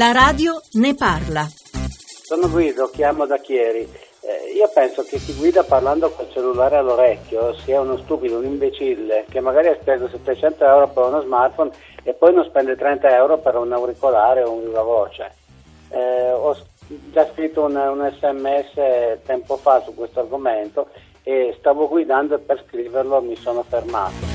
La radio ne parla. Sono Guido, chiamo da Chieri. Eh, io penso che chi guida parlando col cellulare all'orecchio sia uno stupido, un imbecille che magari ha speso 700 euro per uno smartphone e poi non spende 30 euro per un auricolare o un viva voce. Eh, ho già scritto un, un sms tempo fa su questo argomento e stavo guidando e per scriverlo mi sono fermato.